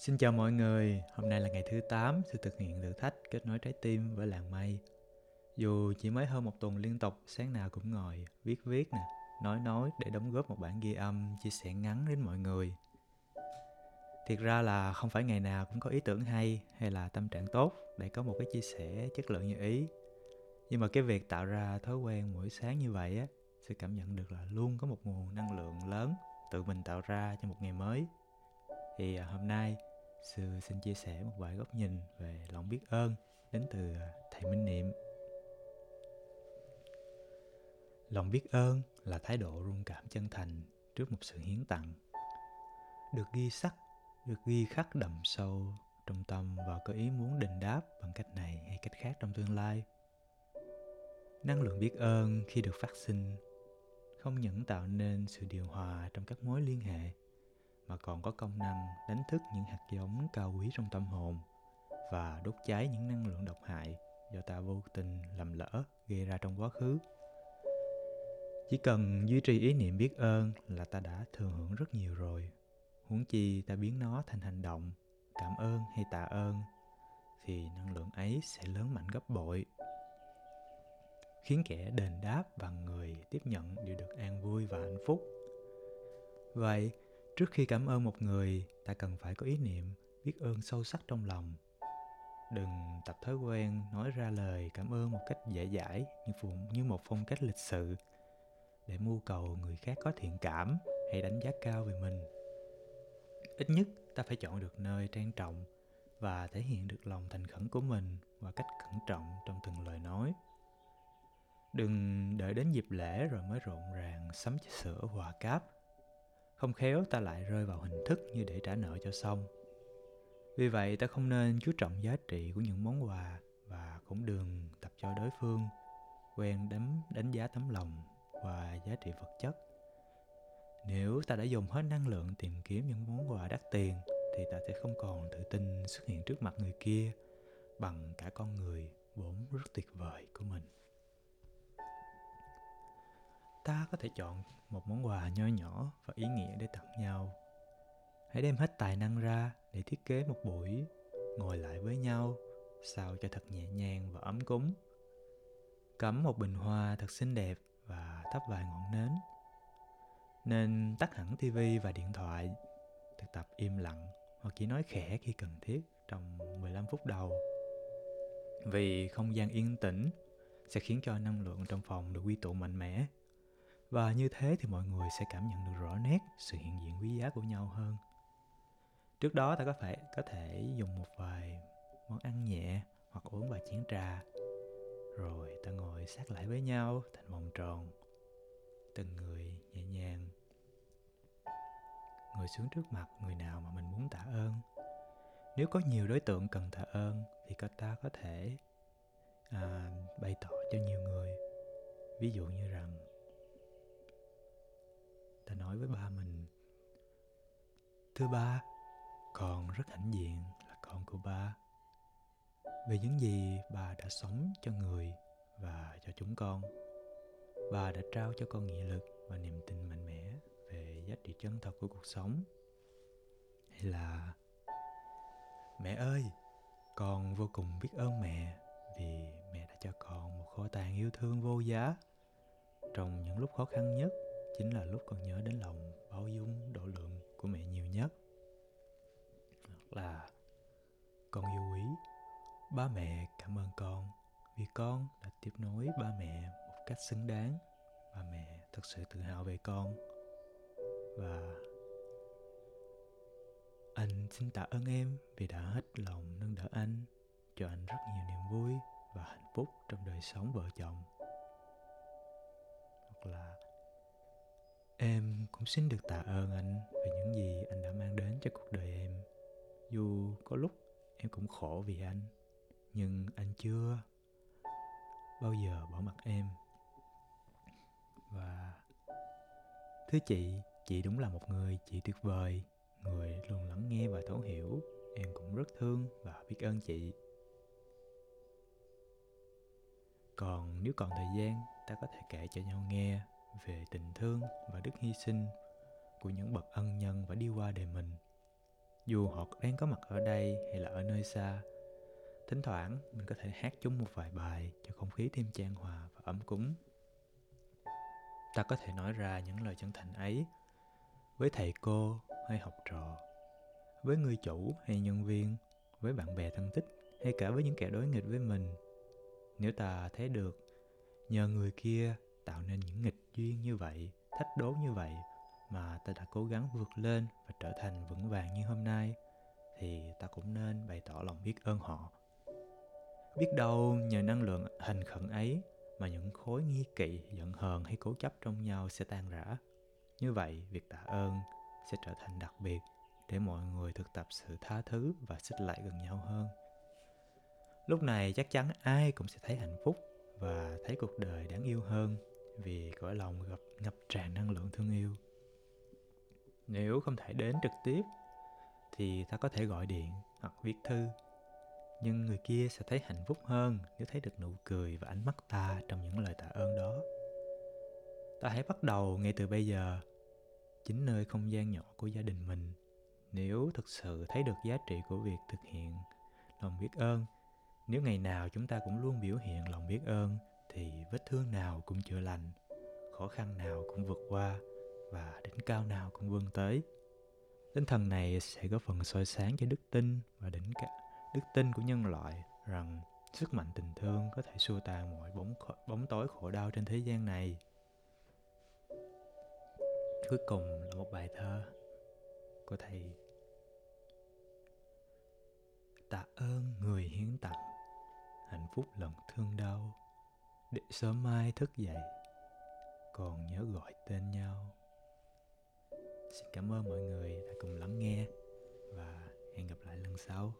Xin chào mọi người, hôm nay là ngày thứ 8 sự thực hiện thử thách kết nối trái tim với làng mây. Dù chỉ mới hơn một tuần liên tục, sáng nào cũng ngồi viết viết nè, nói nói để đóng góp một bản ghi âm chia sẻ ngắn đến mọi người. Thiệt ra là không phải ngày nào cũng có ý tưởng hay hay là tâm trạng tốt để có một cái chia sẻ chất lượng như ý. Nhưng mà cái việc tạo ra thói quen mỗi sáng như vậy á, sẽ cảm nhận được là luôn có một nguồn năng lượng lớn tự mình tạo ra cho một ngày mới. Thì à, hôm nay sư xin chia sẻ một vài góc nhìn về lòng biết ơn đến từ à, thầy Minh Niệm. Lòng biết ơn là thái độ rung cảm chân thành trước một sự hiến tặng. Được ghi sắc, được ghi khắc đậm sâu trong tâm và có ý muốn đền đáp bằng cách này hay cách khác trong tương lai. Năng lượng biết ơn khi được phát sinh không những tạo nên sự điều hòa trong các mối liên hệ mà còn có công năng đánh thức những hạt giống cao quý trong tâm hồn và đốt cháy những năng lượng độc hại do ta vô tình lầm lỡ gây ra trong quá khứ. Chỉ cần duy trì ý niệm biết ơn là ta đã thừa hưởng rất nhiều rồi. Huống chi ta biến nó thành hành động, cảm ơn hay tạ ơn, thì năng lượng ấy sẽ lớn mạnh gấp bội. Khiến kẻ đền đáp và người tiếp nhận đều được an vui và hạnh phúc. Vậy trước khi cảm ơn một người ta cần phải có ý niệm biết ơn sâu sắc trong lòng. Đừng tập thói quen nói ra lời cảm ơn một cách dễ dãi như, như một phong cách lịch sự để mưu cầu người khác có thiện cảm hay đánh giá cao về mình. Ít nhất ta phải chọn được nơi trang trọng và thể hiện được lòng thành khẩn của mình và cách cẩn trọng trong từng lời nói. Đừng đợi đến dịp lễ rồi mới rộn ràng sắm sửa hòa cáp không khéo ta lại rơi vào hình thức như để trả nợ cho xong. Vì vậy ta không nên chú trọng giá trị của những món quà và cũng đừng tập cho đối phương quen đánh đánh giá tấm lòng và giá trị vật chất. Nếu ta đã dùng hết năng lượng tìm kiếm những món quà đắt tiền, thì ta sẽ không còn tự tin xuất hiện trước mặt người kia bằng cả con người vốn rất tuyệt vời của mình ta có thể chọn một món quà nho nhỏ và ý nghĩa để tặng nhau. Hãy đem hết tài năng ra để thiết kế một buổi ngồi lại với nhau, sao cho thật nhẹ nhàng và ấm cúng. Cắm một bình hoa thật xinh đẹp và thắp vài ngọn nến. Nên tắt hẳn tivi và điện thoại, thực tập im lặng hoặc chỉ nói khẽ khi cần thiết trong 15 phút đầu. Vì không gian yên tĩnh sẽ khiến cho năng lượng trong phòng được quy tụ mạnh mẽ và như thế thì mọi người sẽ cảm nhận được rõ nét sự hiện diện quý giá của nhau hơn. Trước đó ta có thể có thể dùng một vài món ăn nhẹ hoặc uống vài chén trà. Rồi ta ngồi sát lại với nhau thành vòng tròn. Từng người nhẹ nhàng. Ngồi xuống trước mặt người nào mà mình muốn tạ ơn. Nếu có nhiều đối tượng cần tạ ơn thì ta có thể à, bày tỏ cho nhiều người. Ví dụ như rằng ta nói với ba mình, thưa ba, con rất hãnh diện là con của ba. Về những gì bà đã sống cho người và cho chúng con bà đã trao cho con nghị lực và niềm tin mạnh mẽ về giá trị chân thật của cuộc sống. Hay là, mẹ ơi, con vô cùng biết ơn mẹ vì mẹ đã cho con một kho tàng yêu thương vô giá trong những lúc khó khăn nhất chính là lúc con nhớ đến lòng bao dung độ lượng của mẹ nhiều nhất. Là, con yêu quý, ba mẹ cảm ơn con vì con đã tiếp nối ba mẹ một cách xứng đáng. Ba mẹ thật sự tự hào về con. Và, anh xin tạ ơn em vì đã hết lòng nâng đỡ anh, cho anh rất nhiều niềm vui và hạnh phúc trong đời sống vợ chồng. Hoặc là em cũng xin được tạ ơn anh về những gì anh đã mang đến cho cuộc đời em. Dù có lúc em cũng khổ vì anh, nhưng anh chưa bao giờ bỏ mặt em. Và thưa chị chị đúng là một người chị tuyệt vời, người luôn lắng nghe và thấu hiểu. Em cũng rất thương và biết ơn chị. Còn nếu còn thời gian, ta có thể kể cho nhau nghe về tình thương và đức hy sinh của những bậc ân nhân và đi qua đời mình. Dù họ đang có mặt ở đây hay là ở nơi xa, thỉnh thoảng mình có thể hát chúng một vài bài cho không khí thêm trang hòa và ấm cúng. Ta có thể nói ra những lời chân thành ấy với thầy cô hay học trò, với người chủ hay nhân viên, với bạn bè thân thích hay cả với những kẻ đối nghịch với mình. Nếu ta thấy được, nhờ người kia tạo nên những nghịch duyên như vậy, thách đố như vậy mà ta đã cố gắng vượt lên và trở thành vững vàng như hôm nay, thì ta cũng nên bày tỏ lòng biết ơn họ. Biết đâu nhờ năng lượng hành khẩn ấy mà những khối nghi kỵ, giận hờn hay cố chấp trong nhau sẽ tan rã. Như vậy, việc tạ ơn sẽ trở thành đặc biệt để mọi người thực tập sự tha thứ và xích lại gần nhau hơn. Lúc này chắc chắn ai cũng sẽ thấy hạnh phúc và thấy cuộc đời đáng yêu hơn vì cõi lòng gặp, ngập tràn năng lượng thương yêu. Nếu không thể đến trực tiếp, thì ta có thể gọi điện hoặc viết thư. Nhưng người kia sẽ thấy hạnh phúc hơn nếu thấy được nụ cười và ánh mắt ta trong những lời tạ ơn đó. Ta hãy bắt đầu ngay từ bây giờ. Chính nơi không gian nhỏ của gia đình mình, nếu thực sự thấy được giá trị của việc thực hiện lòng biết ơn, nếu ngày nào chúng ta cũng luôn biểu hiện lòng biết ơn thì vết thương nào cũng chữa lành, khó khăn nào cũng vượt qua và đỉnh cao nào cũng vươn tới. Tinh thần này sẽ có phần soi sáng cho đức tin và đỉnh cả đức tin của nhân loại rằng sức mạnh tình thương có thể xua tan mọi bóng bóng tối khổ đau trên thế gian này. Cuối cùng là một bài thơ của thầy tạ ơn người hiến tặng hạnh phúc lòng thương đau để sớm mai thức dậy, còn nhớ gọi tên nhau. Xin cảm ơn mọi người đã cùng lắng nghe và hẹn gặp lại lần sau.